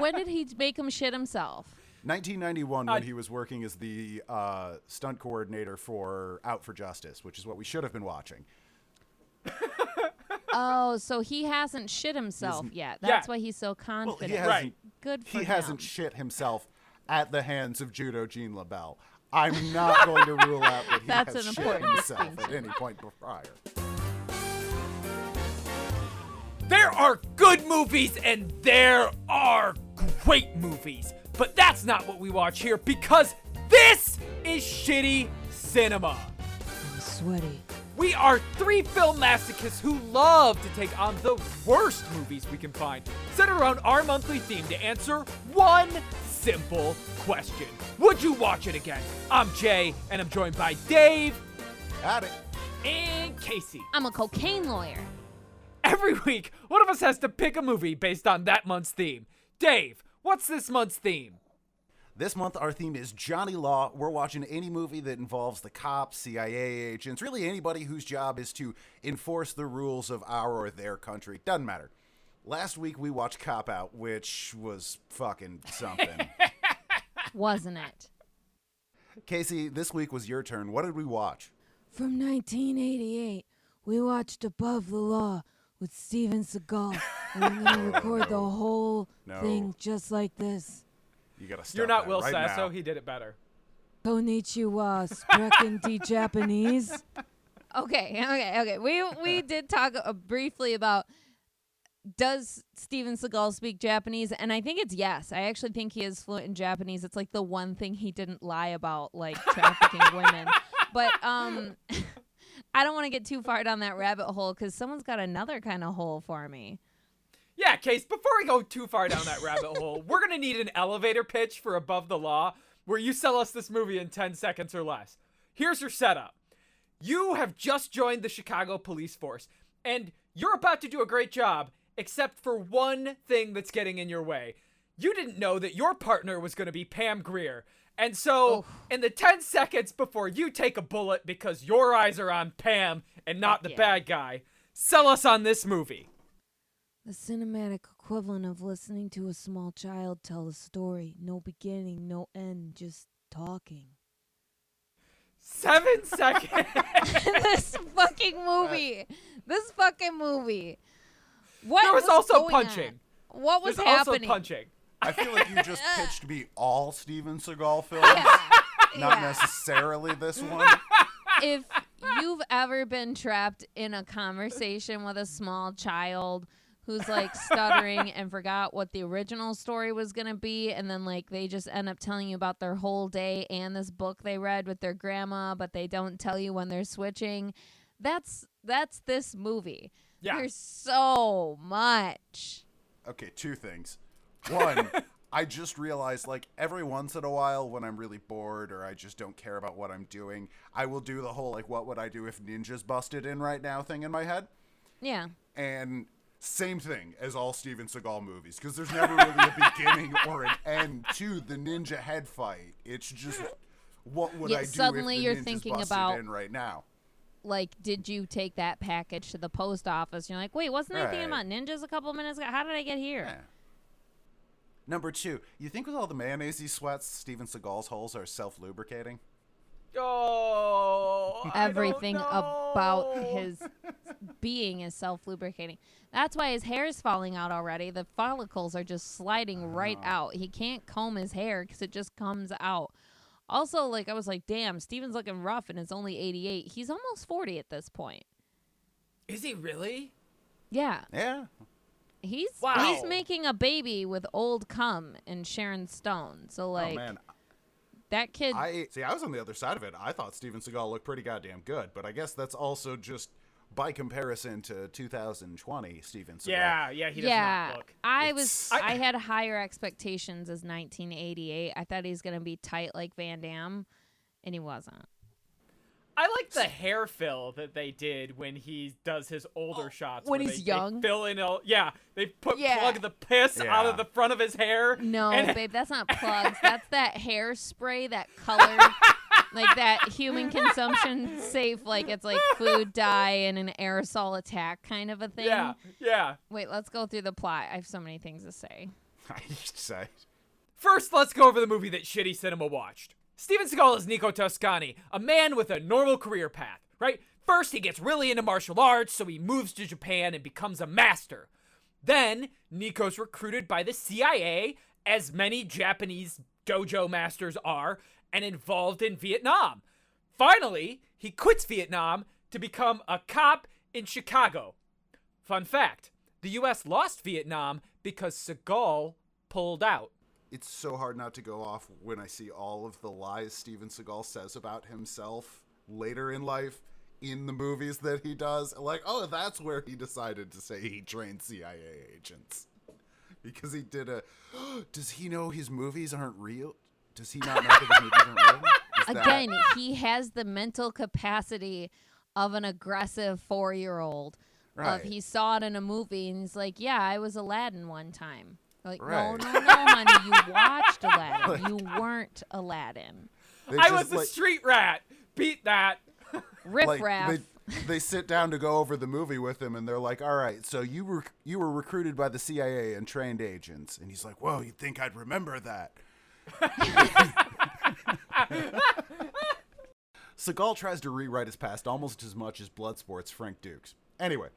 when did he make him shit himself? 1991 Uh, when he was working as the uh, stunt coordinator for Out for Justice, which is what we should have been watching. Oh, so he hasn't shit himself Isn't- yet. Yeah. That's why he's so Well, confident. he hasn't. Right. Good for He him. hasn't shit himself at the hands of Judo Gene LeBell. I'm not going to rule out that he That's has an shit important himself at any point prior. There are good movies and there are great movies. But that's not what we watch here because this is shitty cinema. I'm sweaty. We are three film masochists who love to take on the worst movies we can find, centered around our monthly theme to answer one simple question Would you watch it again? I'm Jay, and I'm joined by Dave At it. and Casey. I'm a cocaine lawyer. Every week, one of us has to pick a movie based on that month's theme. Dave, what's this month's theme? This month, our theme is Johnny Law. We're watching any movie that involves the cops, CIA agents, really anybody whose job is to enforce the rules of our or their country. Doesn't matter. Last week, we watched Cop Out, which was fucking something. Wasn't it? Casey, this week was your turn. What did we watch? From 1988, we watched Above the Law with Steven Seagal. and we're going to record the whole No. thing just like this. You gotta stop You're not that Will right Sasso, now. he did it better. Konnichiwa, sprechen die Japanese. Okay, okay, okay. We we did talk uh, briefly about does Steven Seagal speak Japanese, and I think it's yes. I actually think he is fluent in Japanese. It's like the one thing he didn't lie about, like trafficking women. But um, I don't want to get too far down that rabbit hole because someone's got another kind of hole for me. Yeah, Case, before we go too far down that rabbit hole, we're going to need an elevator pitch for Above the Law where you sell us this movie in 10 seconds or less. Here's your setup you have just joined the Chicago police force, and you're about to do a great job, except for one thing that's getting in your way. You didn't know that your partner was going to be Pam Grier. And so, oh. in the 10 seconds before you take a bullet because your eyes are on Pam and not the Yeah. bad guy, sell us on this movie. The cinematic equivalent of listening to a small child tell a story. No beginning, no end, just talking. Seven seconds. this fucking uh, movie. This fucking movie. What There was was also going on? punching. What was There's happening? also punching. I feel like you just pitched me all Steven Seagal films, not Yeah. necessarily this one. if you've ever been trapped in a conversation with a small child who's like stuttering and forgot what the original story was going to be and then like they just end up telling you about their whole day and this book they read with their grandma but they don't tell you when they're switching that's that's this movie Yeah. there's so much Okay, two things. One, I just realized like every once in a while when I'm really bored or I just don't care about what I'm doing, I will do the whole like what would I do if ninjas busted in right now thing in my head. yeah And same thing as all Steven Seagal movies because there's never really a beginning or an end to the ninja head fight. It's just what would Yeah, I do suddenly if the you're ninjas thinking busted about- in right now? like did you take that package to the post office you're like wait wasn't i thinking Right. about ninjas a couple minutes ago how did i get here Yeah. Number two, you think with all the mayonnaise he sweats, Steven Seagal's holes are self lubricating? Oh, I don't everything about his being is self lubricating. That's why his hair is falling out already. The follicles are just sliding right out. He can't comb his hair because it just comes out. Also, like I was like, damn, Steven's looking rough and it's only 88. He's almost 40 at this point. Is he really? Yeah, Yeah. He's Wow. he's making a baby with old cum and Sharon Stone. So oh, like oh man, that kid. I see. I was on the other side of it. I thought Steven Seagal looked pretty goddamn good, but I guess that's also just by comparison to 2020 Steven Seagal. Yeah, yeah, he does yeah, not look. I was. It's- I, had higher expectations as 1988. I thought he was gonna be tight like Van Damme, and he wasn't. I like the hair fill that they did when he does his older oh, shots. when he's they- young? They fill in all, yeah, they put Yeah. plug the piss out of the front of his hair. No, and- babe, that's not plugs. that's that hairspray, that color, like that human consumption safe, like it's like food dye and an aerosol attack kind of a thing. Yeah, yeah. Wait, let's go through the plot. I have so many things to say. I say. First, let's go over the movie that Shitty Cinema watched. Steven Seagal is Nico Toscani, a man with a normal career path, right? First, he gets really into martial arts, so he moves to Japan and becomes a master. Then, Nico's recruited by the CIA, as many Japanese dojo masters are, and involved in Vietnam. Finally, he quits Vietnam to become a cop in Chicago. Fun fact the US lost Vietnam because Seagal pulled out. It's so hard not to go off when I see all of the lies Steven Seagal says about himself later in life in the movies that he does. Like, oh, that's where he decided to say he trained CIA agents. Because he did a. Does he know his movies aren't real? Does he not know that his movies aren't real? Is that- Again, he has the mental capacity of an aggressive four year old. Right. Of he saw it in a movie and he's like, Yeah, I was Aladdin one time. Like, Right. no, no, no, honey, you watched Aladdin. you weren't Aladdin. I just, was a street rat. Beat that. Riff like raff. they, they sit down to go over the movie with him and they're like all right so you were you were recruited by the cia and trained agents and he's like whoa you'd think i'd remember that Seagal tries to rewrite his past almost as much as Bloodsport's Frank Dux. Anyway,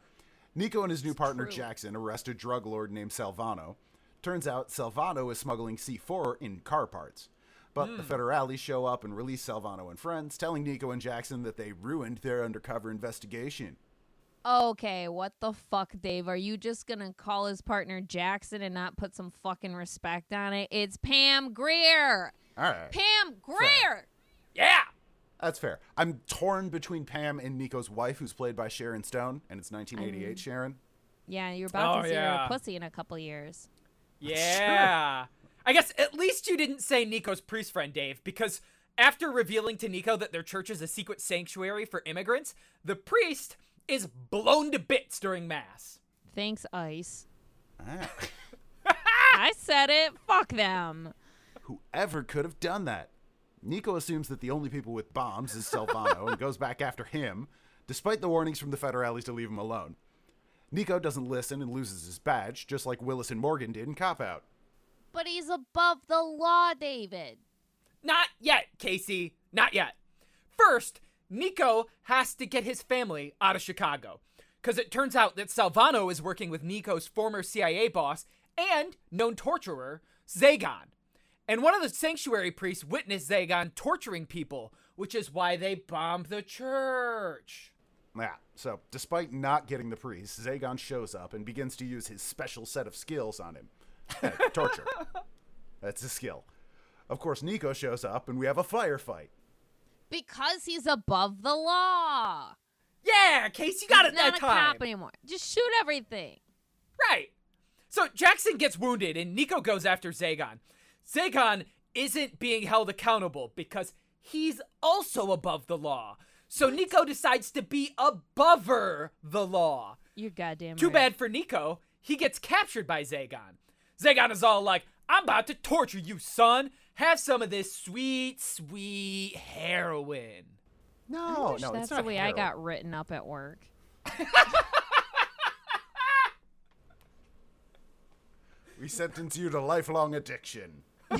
Nico and his new partner true. Jackson arrest a drug lord named Salvano. Turns out Salvano is smuggling C4 in car parts. But the hmm. federales show up and release Salvano and friends, telling Nico and Jackson that they ruined their undercover investigation. Okay, what the fuck, Dave? Are you just gonna call his partner Jackson and not put some fucking respect on it? It's Pam Grier. All right. Pam Grier. Yeah. That's fair. I'm torn between Pam and Nico's wife, who's played by Sharon Stone, and it's 1988 Sharon. Yeah, you're about Oh, to see yeah. her pussy in a couple years. Yeah. I guess at least you didn't say Nico's priest friend, Dave, because after revealing to Nico that their church is a secret sanctuary for immigrants, the priest is blown to bits during Mass. Thanks, Ice. Ah. I said it. Fuck them. Whoever could have done that? Nico assumes that the only people with bombs is Salvano and goes back after him, despite the warnings from the Federales to leave him alone. Nico doesn't listen and loses his badge, just like Willis and Morgan did in Cop Out. But he's above the law, David. Not yet, Casey. Not yet. First, Nico has to get his family out of Chicago. Because it turns out that Salvano is working with Nico's former CIA boss and known torturer, Zagon. And one of the sanctuary priests witnessed Zagon torturing people, which is why they bombed the church. Yeah, so despite not getting the priest, Zagon shows up and begins to use his special set of skills on him torture. That's a skill. Of course, Nico shows up and we have a firefight. Because he's above the law. Yeah, Case, you got it He's not a cop anymore. Just shoot everything. Right. So Jackson gets wounded and Nico goes after Zagon. Zagon isn't being held accountable because he's also above the law. So Nico decides to be abover the law. You're goddamn Too right. bad for Nico, he gets captured by Zagon. Zagon is all like, I'm about to torture you, son. Have some of this sweet, sweet heroin. No, I wish no, that's it's the not way I got written up at work. We sentence you to lifelong addiction.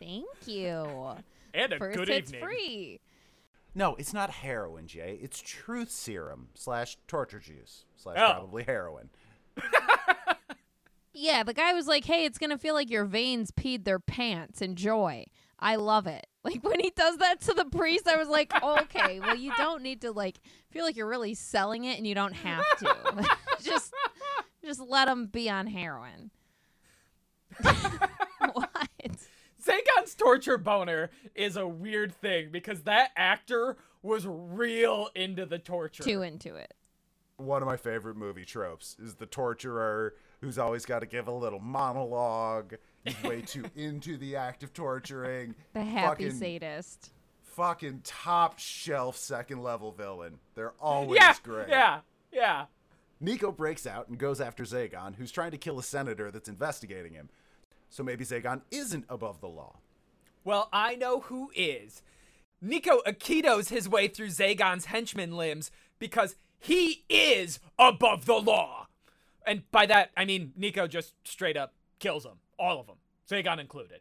Thank you. And a First good hits evening. free. No, it's not heroin, Jay. It's truth serum slash torture juice slash Oh. probably heroin. Yeah, the guy was like, "Hey, it's gonna feel like your veins peed their pants. Enjoy." I love it. Like when he does that to the priest, I was like, "Okay, well, you don't need to like feel like you're really selling it, and you don't have to. just, just let him be on heroin." What? Zagon's torture boner is a weird thing because that actor was real into the torture. Too into it. One of my favorite movie tropes is the torturer who's always got to give a little monologue. He's way too into the act of torturing. The happy fucking, sadist. Fucking top shelf second level villain. They're always Yeah, great. yeah, yeah. Nico breaks out and goes after Zagon, who's trying to kill a senator that's investigating him. So maybe Zagon isn't above the law. Well, I know who is. Nico Aikidos his way through Zagon's henchman limbs because he is above the law. And by that, I mean Nico just straight up kills him. All of them, Zagon included.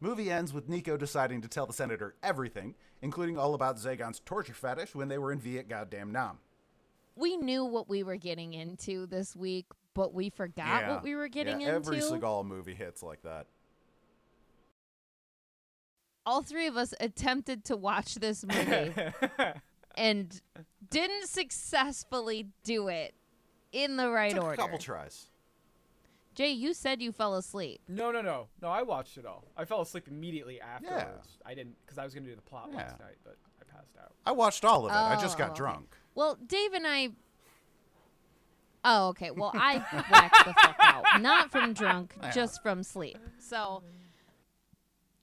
Movie ends with Nico deciding to tell the senator everything, including all about Zagon's torture fetish when they were in Viet Goddamn Nam. We knew what we were getting into this week, but we forgot what we were getting yeah, into. Every Seagal movie hits like that. All three of us attempted to watch this movie and didn't successfully do it in the right Took order. a couple tries. Jay, you said you fell asleep. no, no, no, no. I watched it all. I fell asleep immediately afterwards. I didn't because I was gonna do the plot Yeah. last night, but I passed out. I watched all of it. I just Oh, got okay. drunk. Well, Dave and I. Oh, okay. Well, I whacked the fuck out. Not from drunk, Yeah. just from sleep. So,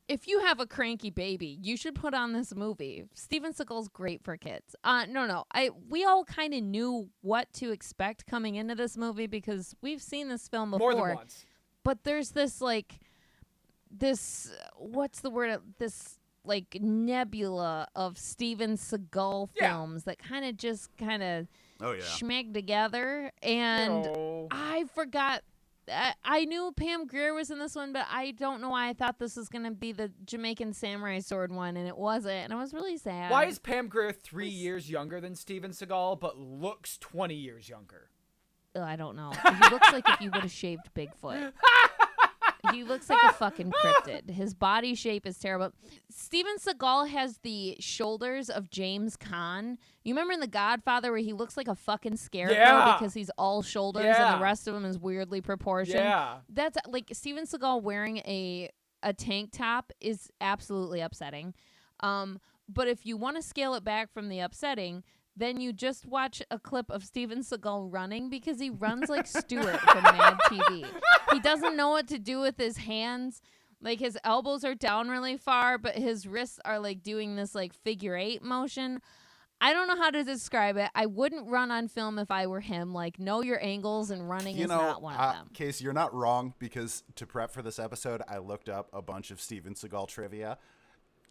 if you have a cranky baby, you should put on this movie. Steven Seagal's great for kids. Uh, no, no. I we all kind of knew what to expect coming into this movie because we've seen this film before. More than once. But there's this like, this what's the word? This like nebula of Steven Seagal Yeah. films that kind of just kind of Oh yeah. schmeg together and No. i forgot I, I knew pam grier was in this one but i don't know why i thought this was going to be the jamaican samurai sword one and it wasn't and i was really sad Why is Pam Grier three years younger than Steven Seagal, but looks 20 years younger? Ugh, i don't know he looks like if you would have shaved bigfoot he looks like a fucking cryptid his body shape is terrible steven seagal has the shoulders of james Caan. you remember in the godfather where he looks like a fucking scarecrow Yeah. because he's all shoulders and the rest of him is weirdly proportioned Yeah. that's like Steven Seagal wearing a a tank top is absolutely upsetting. Um, but if you want to scale it back from the upsetting, then you just watch a clip of Steven Seagal running because he runs like Stuart from Mad TV. He doesn't know what to do with his hands. Like his elbows are down really far, but his wrists are like doing this like figure eight motion. I don't know how to describe it. I wouldn't run on film if I were him. Like, know your angles and running You is know, not one uh, of them. Casey, you're not wrong because to prep for this episode, I looked up a bunch of Steven Seagal trivia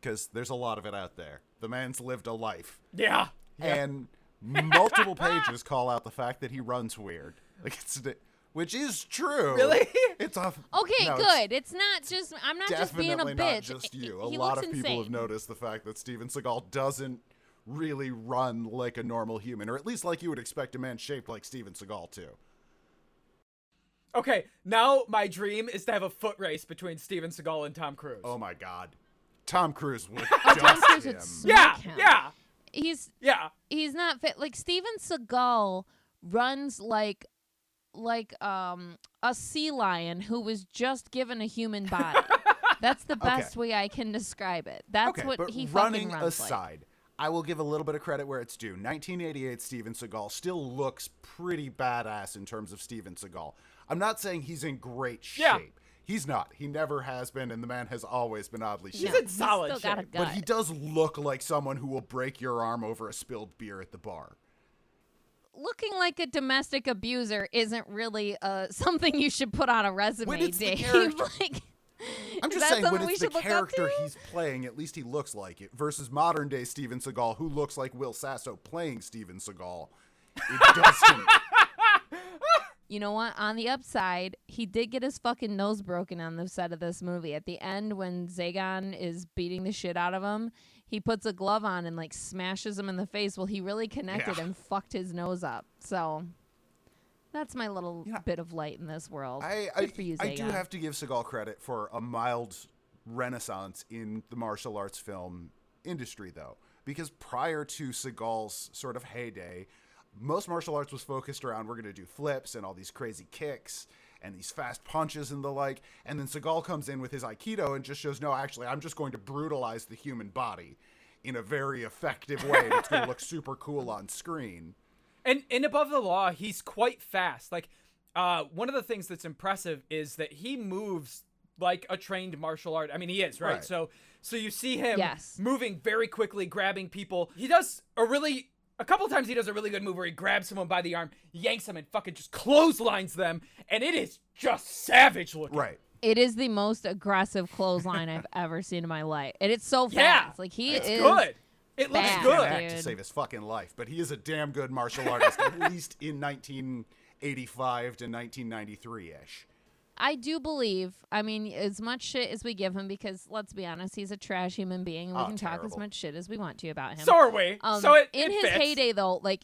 because there's a lot of it out there. The man's lived a life, Yeah. And multiple pages call out the fact that he runs weird. Like it's, which is true. Really? It's a Okay, no, good. It's, not just I'm not just being a Definitely bitch. not just you. A he lot of people have noticed the fact that Steven Seagal doesn't really run like a normal human, or at least like you would expect a man shaped like Steven Seagal to. Okay, now my dream is to have a foot race between Steven Seagal and Tom Cruise. Oh my God, Tom Cruise would oh, Tom just Cruise would him. smack yeah, him. yeah, He's yeah. he's not fit. Like Steven Seagal runs like like um a sea lion who was just given a human body. That's the best way I can describe it. That's okay, what he running fucking runs like. aside, I will give a little bit of credit where it's due. 1988 Steven Seagal still looks pretty badass in terms of Steven Seagal. I'm not saying he's in great shape. Yeah. He's not. He never has been, and the man has always been oddly He's shaped. No, in solid still got a shape. gut. But he does look like someone who will break your arm over a spilled beer at the bar. Looking like a domestic abuser isn't really uh something you should put on a resume, When it's the Dave. character- like I'm just that saying, when something we it's the should look up character to? he's playing, at least he looks like it. Versus modern day Steven Seagal, who looks like Will Sasso playing Steven Seagal. It doesn't. You know what? On the upside, he did get his fucking nose broken on the set of this movie. At the end, when Zagon is beating the shit out of him, he puts a glove on and like smashes him in the face. Well, he really connected Yeah. and fucked his nose up. So that's my little Yeah. bit of light in this world. I, I, for you, I do have to give Seagal credit for a mild renaissance in the martial arts film industry, though, because prior to Seagal's sort of heyday, most martial arts was focused around we're going to do flips and all these crazy kicks and these fast punches and the like. And then Seagal comes in with his Aikido and just shows, no, actually, I'm just going to brutalize the human body in a very effective way that's going to look super cool on screen. And and above the law, he's quite fast. Like, uh, one of the things that's impressive is that he moves like a trained martial art. I mean, he is right. Right. So so you see him Yes. moving very quickly, grabbing people. He does a really. A couple times he does a really good move where he grabs someone by the arm, yanks them, and fucking just clotheslines them, and it is just savage looking. Right. it is the most aggressive clothesline I've ever seen in my life, and it's so fast. Yeah, fast. Like he it's is good. It looks fast, good. act to save his fucking life, but he is a damn good martial artist, at least in 1985 to 1993 ish. I do believe. I mean, as much shit as we give him, because let's be honest, he's a trash human being. and We Oh, can talk as much shit as we want to about him. So are we. Um, so it, in it his fits. heyday, though, like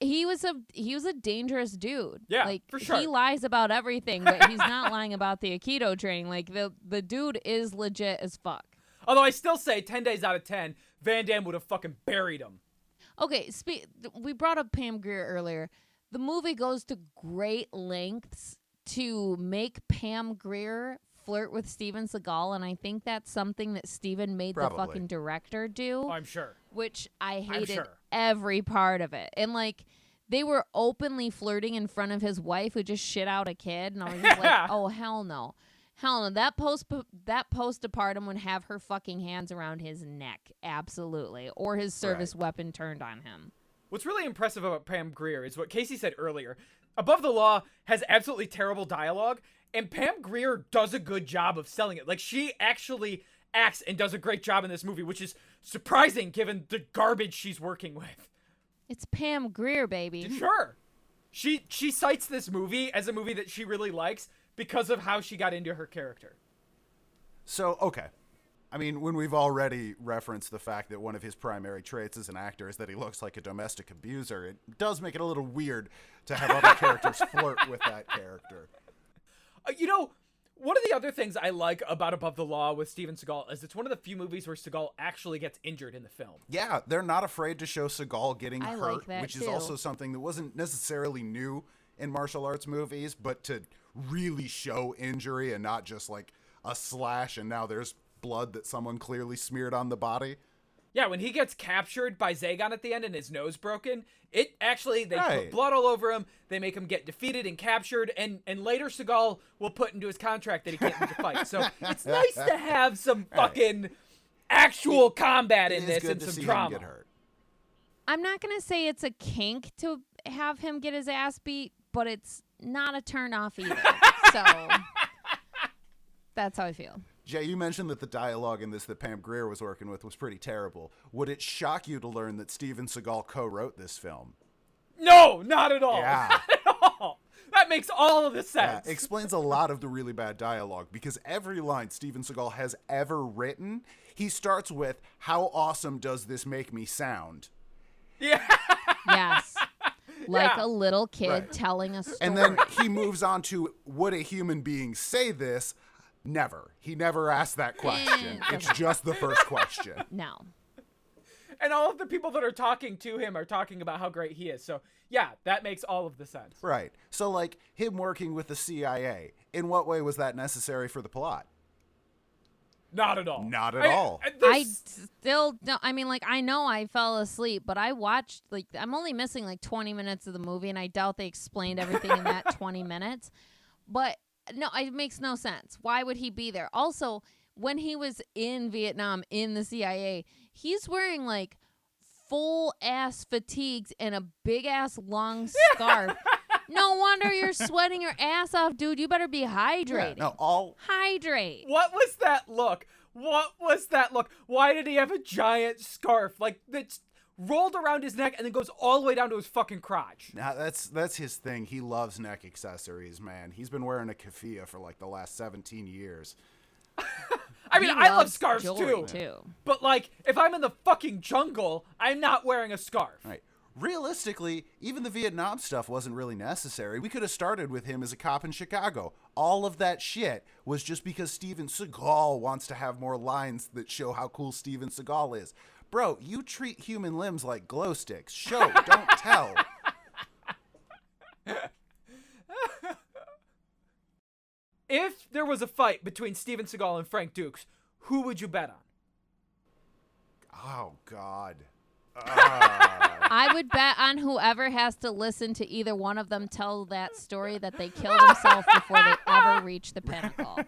he was a he was a dangerous dude. Yeah, like for sure. he lies about everything, but he's not lying about the Aikido training. Like the the dude is legit as fuck. Although I still say 10 days out of 10, Van Damme would have fucking buried him. Okay, spe- we brought up Pam Grier earlier. The movie goes to great lengths to make Pam Grier flirt with Steven Seagal, and I think that's something that Steven made the fucking director do. Oh, I'm sure. which I hated sure. every part of it. And like they were openly flirting in front of his wife who just shit out a kid and I was just like, "Oh hell no." Hell no. That post that postpartum would have her fucking hands around his neck, absolutely, or his service weapon turned on him. What's really impressive about Pam Grier is what Casey said earlier. Above the Law has absolutely terrible dialogue, and Pam Grier does a good job of selling it. Like, she actually acts and does a great job in this movie, which is surprising given the garbage she's working with. It's Pam Grier, baby. Sure. She she cites this movie as a movie that she really likes because of how she got into her character. So, okay. I mean, when we've already referenced the fact that one of his primary traits as an actor is that he looks like a domestic abuser, it does make it a little weird to have other characters flirt with that character. Uh, you know, one of the other things I like about Above the Law with Steven Seagal is it's one of the few movies where Seagal actually gets injured in the film. Yeah, they're not afraid to show Seagal getting I hurt, like that which is also something that wasn't necessarily new in martial arts movies, but to really show injury and not just like a slash and now there's blood that someone clearly smeared on the body. Yeah, when he gets captured by Zagon at the end and his nose broken, it actually they Right. put blood all over him. They make him get defeated and captured, and and later Seagal will put into his contract that he can't use a fight. So it's nice to have some fucking actual combat in It is this good and to some see drama. him get hurt. I'm not going to say it's a kink to have him get his ass beat, but it's not a turn off either. so that's how I feel. Jay, you mentioned that the dialogue in this that Pam Grier was working with was pretty terrible. Would it shock you to learn that Steven Seagal co-wrote this film? No, not at all. Yeah. Not at all. That makes all of the Yeah, sense. explains a lot of the really bad dialogue because every line Steven Seagal has ever written, he starts with "How awesome does this make me sound?" yeah. Yes. Like Yeah. a little kid Right. telling a story. And then he moves on to "Would a human being say this?" Never. He never asked that eh. question. it's just the first question. no. and all of the people that are talking to him are talking about how great he is. So yeah, that makes all of the sense. Right. So, like him working with the CIA, in what way was that necessary for the plot? Not at all. Not at I- all. I- I still don't. I mean, like, I know I fell asleep, but I watched, like, I'm only missing like 20 minutes of the movie, and I doubt they explained everything in that 20 minutes. But no, it makes no sense. Why would he be there? Also, when he was in Vietnam in the CIA, he's wearing like full ass fatigues and a big ass long scarf. no wonder you're sweating your ass off, dude. You better be hydrated. No, all Hydrate. What was that look? What was that look? Why did he have a giant scarf like that's rolled around his neck and then goes all the way down to his fucking crotch? Now that's that's his thing. He loves neck accessories, man. He's been wearing a keffiyeh for like the last 17 years. I mean, I love scarves too. too. But like, if I'm in the fucking jungle, I'm not wearing a scarf. Right. Realistically, even the Vietnam stuff wasn't really necessary. We could have started with him as a cop in Chicago. All of that shit was just because Steven Seagal wants to have more lines that show how cool Steven Seagal is. Bro, you treat human limbs like glow sticks. Show, don't tell. If there was a fight between Steven Seagal and Frank Dux, who would you bet on? Oh God. Ah. I would bet on whoever has to listen to either one of them tell that story that they killed himself before they ever reach the pinnacle.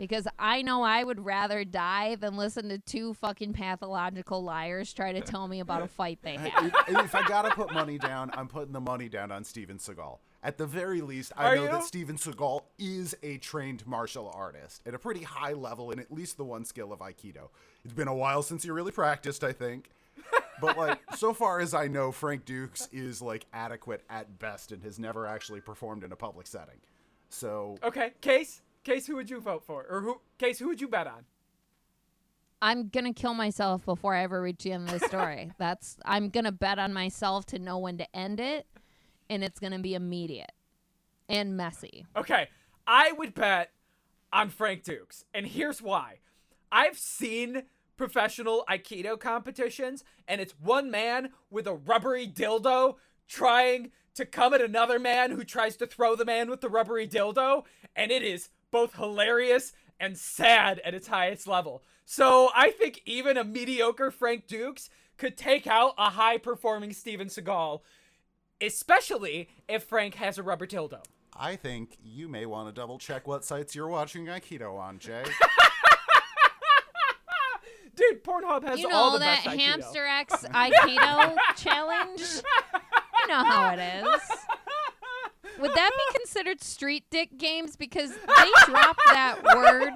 Because I know I would rather die than listen to two fucking pathological liars try to tell me about a fight they had. if, if I gotta put money down, I'm putting the money down on Steven Seagal. At the very least, I Are know you? that Steven Seagal is a trained martial artist at a pretty high level in at least the one skill of Aikido. It's been a while since he really practiced, I think. But like so far as I know, Frank Dux is like adequate at best and has never actually performed in a public setting. So Okay, Case. Case, who would you vote for? Or who? Case, who would you bet on? I'm gonna kill myself before I ever reach the end of the story. That's I'm gonna bet on myself to know when to end it, and it's gonna be immediate and messy. Okay, I would bet on Frank Dux, and here's why. I've seen professional Aikido competitions, and it's one man with a rubbery dildo trying to come at another man who tries to throw the man with the rubbery dildo, and it is both hilarious and sad at its highest level. So I think even a mediocre Frank Dux could take out a high performing Steven Seagal, especially if Frank has a rubber dildo. I think you may want to double check what sites you're watching Aikido on, Jay. Dude, Pornhub has You all know the that best Aikido. hamster X Aikido challenge? You know how it is. Would that be considered street dick games? Because they dropped that word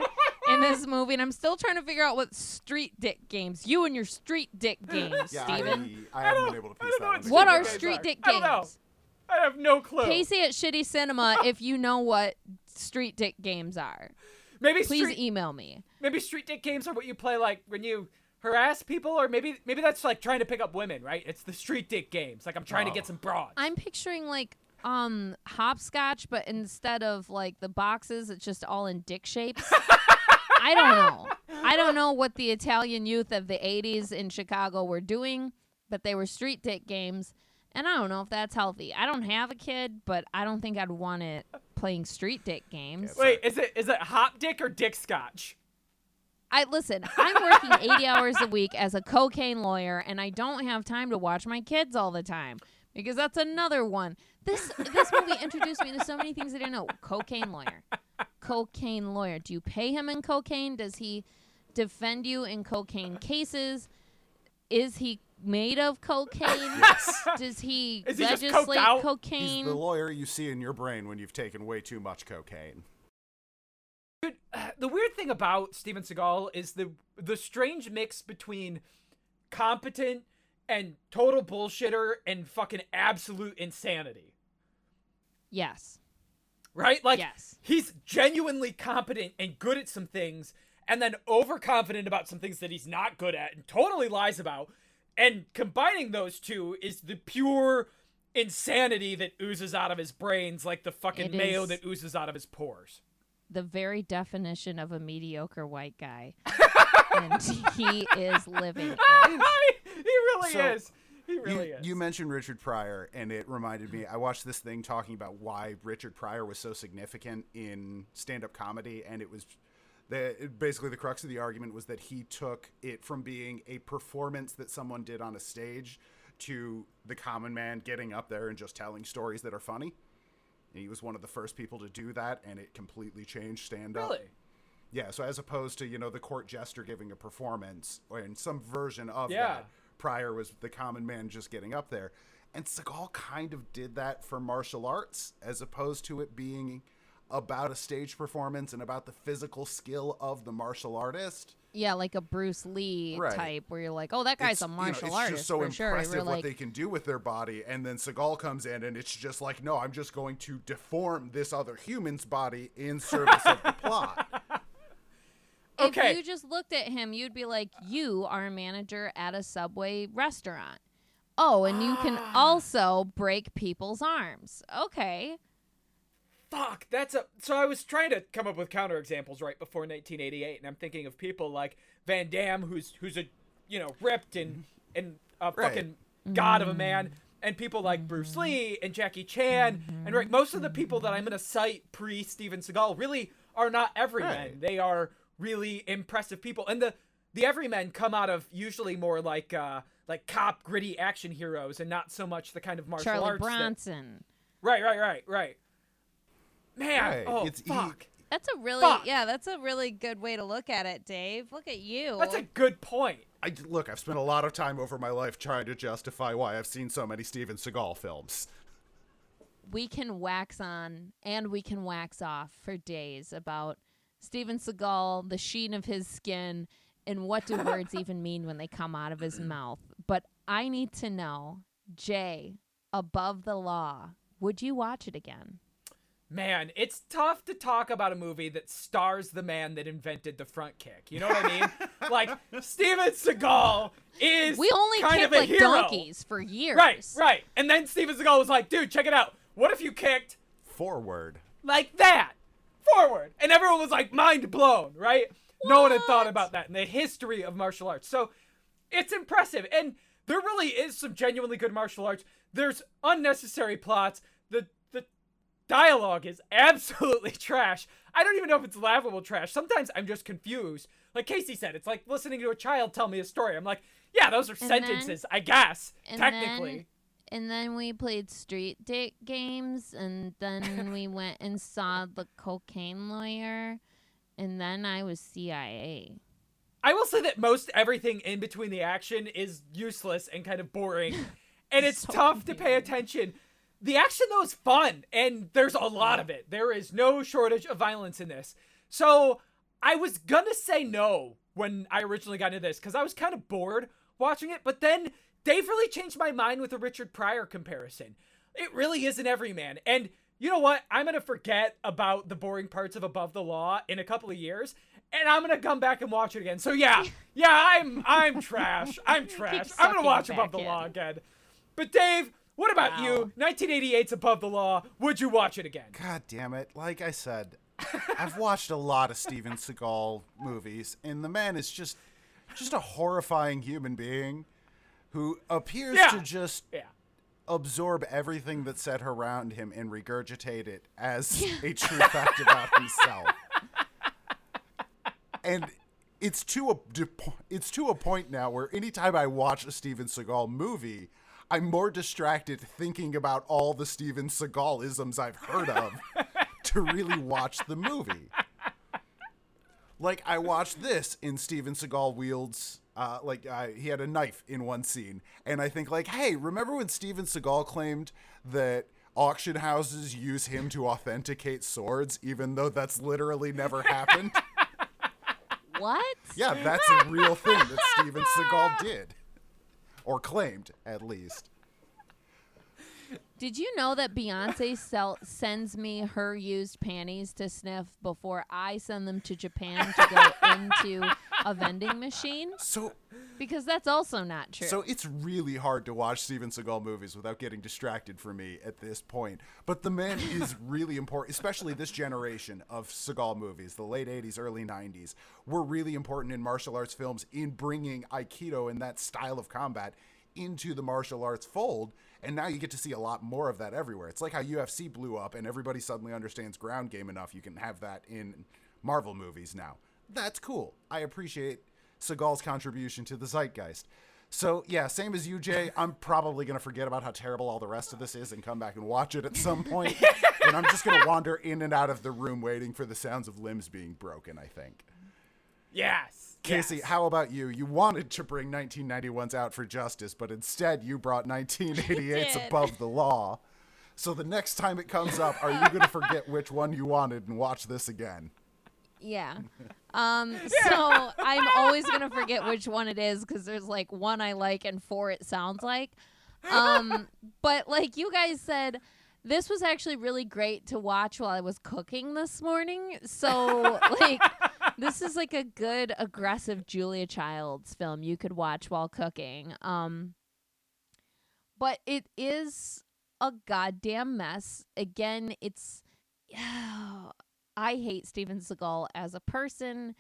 in this movie, and I'm still trying to figure out what street dick games. You and your street dick games, Yeah, Steven. I, I haven't don't- been able to I piece don't that what one What street are dick games street dick I don't know. games? I have no clue. Casey at Shitty Cinema, if you know what street dick games are, maybe please street, email me. maybe street dick games are what you play like when you harass people, or maybe maybe that's like trying to pick up women, right? It's the street dick games. Like I'm trying to get Oh. some broads. I'm picturing like um hopscotch, but instead of like the boxes, it's just all in dick shapes. I don't know. I don't know what the Italian youth of the 80s in Chicago were doing, but they were street dick games. And I don't know if that's healthy. I don't have a kid, but I don't think I'd want it playing street dick games. Wait, is it is it hop dick or dick scotch? I listen, I'm working 80 hours a week as a cocaine lawyer and I don't have time to watch my kids all the time because that's another one. This this movie introduced me to so many things I didn't know. Cocaine lawyer. Cocaine lawyer. Do you pay him in cocaine? Does he defend you in cocaine cases? Is he made of cocaine? Does he Is he just coked legislate out? He's cocaine? the lawyer you see in your brain when you've taken way too much cocaine. Dude, uh, the weird thing about Steven Seagal is the the strange mix between competent and total bullshitter and fucking absolute insanity. Yes. Right? Like Yes. he's genuinely competent and good at some things and then overconfident about some things that he's not good at and totally lies about. And combining those two is the pure insanity that oozes out of his brains like the fucking It mayo that oozes out of his pores. the very definition of a mediocre white guy. and he is living he really So, is. He really you, is. you mentioned Richard Pryor, and it reminded me. I watched this thing talking about why Richard Pryor was so significant in stand-up comedy, and it was the basically the crux of the argument was that he took it from being a performance that someone did on a stage to the common man getting up there and just telling stories that are funny. And he was one of the first people to do that, and it completely changed stand-up. really? Yeah, so as opposed to, you know, the court jester giving a performance or in some version of Yeah. that, Pryor was the common man just getting up there. And Seagal kind of did that for martial arts as opposed to it being about a stage performance and about the physical skill of the martial artist. Yeah, like a Bruce Lee Right. type where you're like, oh, that guy's It's, a you know, martial it's artist just so for sure. impressive what like, they can do with their body, and then Seagal comes in, and it's just like, no, I'm just going to deform this other human's body in service of the plot. Okay. if you just looked at him, you'd be like, you are a manager at a Subway restaurant. Oh, and you can ah. also break people's arms. Okay. Fuck, that's a. So I was trying to come up with counterexamples right before 1988, and I'm thinking of people like Van Damme, who's who's a, you know, ripped and and a Right. fucking god of a man, and people like Bruce Lee and Jackie Chan, and right, most of the people that I'm gonna cite pre Steven Seagal really are not everymen. Right. They are really impressive people, and the the everymen come out of usually more like uh like cop gritty action heroes, and not so much the kind of martial Charlie arts. that- Bronson. Right, right, right, right. Man, Right, oh it's- he- fuck. That's a really Fuck. yeah, that's a really good way to look at it, Dave. Look at you. That's a good point. I look. I've spent a lot of time over my life trying to justify why I've seen so many Steven Seagal films. we can wax on and we can wax off for days about Steven Seagal, the sheen of his skin, and what do words even mean when they come out of his mouth. But I need to know, Jay, above the law, would you watch it again? man, it's tough to talk about a movie that stars the man that invented the front kick. You know what I mean? like Steven Seagal is We only kind kicked of a like hero. donkeys for years. Right, right. And then Steven Seagal was like, dude, check it out. What if you kicked Forward. like that forward? And everyone was like mind blown, right? No one had thought about that in the history of martial arts. So it's impressive. And there really is some genuinely good martial arts. There's unnecessary plots. The the dialogue is absolutely trash. I don't even know if it's laughable trash. Sometimes I'm just confused. Like Casey said, it's like listening to a child tell me a story. I'm like, yeah, those are And then- sentences, I guess, technically. And then we played street date games, and then we went and saw the cocaine lawyer, and then I was CIA. I will say that most everything in between the action is useless and kind of boring, and it's So tough to pay attention. The action though is fun, and there's a lot of it. There is no shortage of violence in this. So I was gonna say no when I originally got into this because I was kind of bored watching it, but then Dave really changed my mind with the Richard Pryor comparison. It really is an everyman, and you know what? I'm gonna forget about the boring parts of Above the Law in a couple of years, and I'm gonna come back and watch it again. So yeah, yeah, I'm I'm trash. I'm trash. I'm gonna watch back Above the in. Law again. But Dave, what about you? 1988's Above the Law. Would you watch it again? God damn it. Like I said, I've watched a lot of Steven Seagal movies, and the man is just just a horrifying human being who appears Yeah. to just Yeah. absorb everything that's said around him and regurgitate it as a true fact about himself. And it's to a it's to a point now where anytime I watch a Steven Seagal movie, I'm more distracted thinking about all the Steven Seagal isms I've heard of to really watch the movie. Like I watched this in Steven Seagal wields uh, like uh, he had a knife in one scene, and I think like, hey, remember when Steven Seagal claimed that auction houses use him to authenticate swords, even though that's literally never happened? What? yeah, that's a real thing that Steven Seagal did, or claimed at least. Did you know that Beyonce sell- sends me her used panties to sniff before I send them to Japan to go into a vending machine? So, Because that's also not true. so it's really hard to watch Steven Seagal movies without getting distracted for me at this point. But the man is really important, especially this generation of Seagal movies, the late 80s, early 90s, were really important in martial arts films in bringing Aikido and that style of combat into the martial arts fold. And now you get to see a lot more of that everywhere. It's like how UFC blew up and everybody suddenly understands ground game enough. You can have that in Marvel movies now. That's cool. I appreciate Seagal's contribution to the zeitgeist. So yeah, same as you, Jay. I'm probably gonna forget about how terrible all the rest of this is and come back and watch it at some point. and I'm just gonna wander in and out of the room waiting for the sounds of limbs being broken. I think. Yes. Casey, yes. how about you? You wanted to bring 1991's Out for Justice, but instead you brought 1988's. Above the Law. So the next time it comes up, are you gonna forget which one you wanted and watch this again? Yeah. Um, so I'm always gonna forget which one it is because there's like one I like and four it sounds like. Um, but like you guys said, this was actually really great to watch while I was cooking this morning. So like this is like a good aggressive Julia Childs film you could watch while cooking. Um, but it is a goddamn mess. Again, it's I hate Steven Seagal as a person.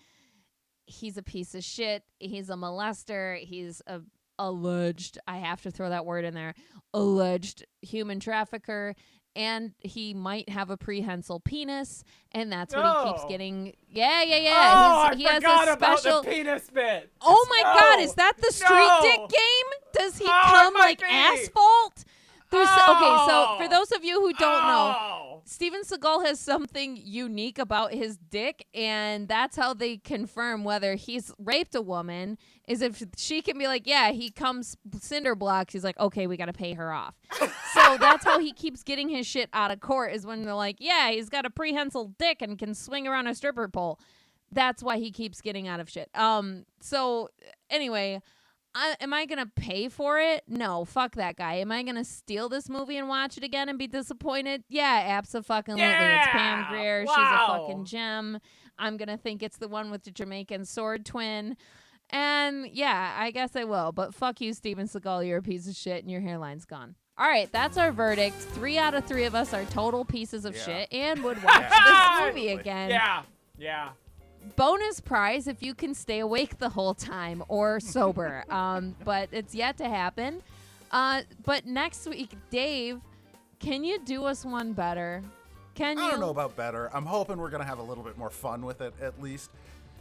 He's a piece of shit. He's a molester. He's a alleged, I have to throw that word in there, alleged human trafficker. And he might have a prehensile penis, and that's what he keeps getting. Yeah, yeah, yeah. Oh, he I has forgot a about the penis bit. Oh my No. god, is that the street No. dick game? Does he Oh, come like be. asphalt? There's okay, so Oh. for those of you who don't know, Oh. Steven Seagal has something unique about his dick, and that's how they confirm whether he's raped a woman. Is if she can be like, yeah, he comes cinder blocks. He's like, okay, we got to pay her off. so that's how he keeps getting his shit out of court. Is when they're like, yeah, he's got a prehensile dick and can swing around a stripper pole. That's why he keeps getting out of shit. Um. So anyway, I, am I gonna pay for it? No, fuck that guy. Am I gonna steal this movie and watch it again and be disappointed? Yeah, absolutely. It's Pam Yeah! Grier. She's a fucking gem. I'm gonna think it's the one with the Jamaican sword twin. And yeah, I guess I will. But fuck you, Steven Seagal. You're a piece of shit, and your hairline's gone. All right, that's our verdict. Three out of three of us are total pieces of Yeah. shit and would watch this movie again Yeah. Yeah. Bonus prize if you can stay awake the whole time or sober. um, but it's yet to happen. Uh, but next week, Dave, can you do us one better? Can you? I don't know about better. I'm hoping we're going to have a little bit more fun with it at least.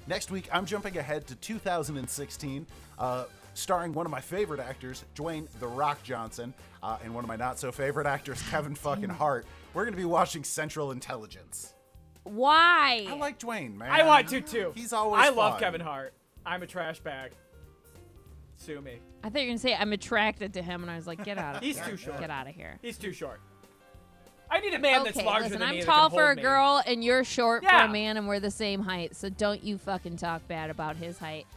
Next week, I'm jumping ahead to 2016, uh, starring one of my favorite actors, Dwayne The Rock Johnson, uh, and one of my not so favorite actors, Kevin fucking Hart. We're going to be watching Central Intelligence. Why? I like Dwayne, man. I want to too. He's always I love fun. Kevin Hart. I'm a trash bag. Sue me. I thought you were gonna say I'm attracted to him, and I was like, get out of He's here. too short. Get out of here. He's too short. I need a man that's okay, larger listen, than I'm me. that tall for a hold me. girl, and you're short for a man, and we're the same height. So don't you fucking talk bad about his height.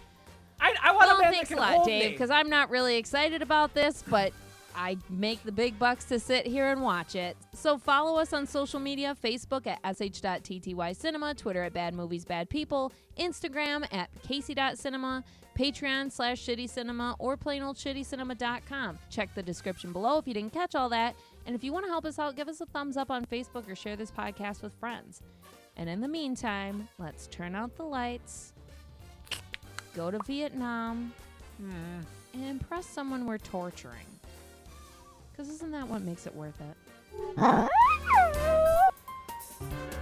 I, I want Well, a man thanks that a lot, hold Dave, because I'm not really excited about this, but I make the big bucks to sit here and watch it. So follow us on social media Facebook at sh.ttycinema, Twitter at Bad Movies Bad People, Instagram at casey.cinema, Patreon slash shitty cinema, or plain old plainoldshittycinema.com. Check the description below if you didn't catch all that. And if you want to help us out, give us a thumbs up on Facebook or share this podcast with friends. And in the meantime, let's turn out the lights, go to Vietnam, hmm. and impress someone we're torturing. Because isn't that what makes it worth it?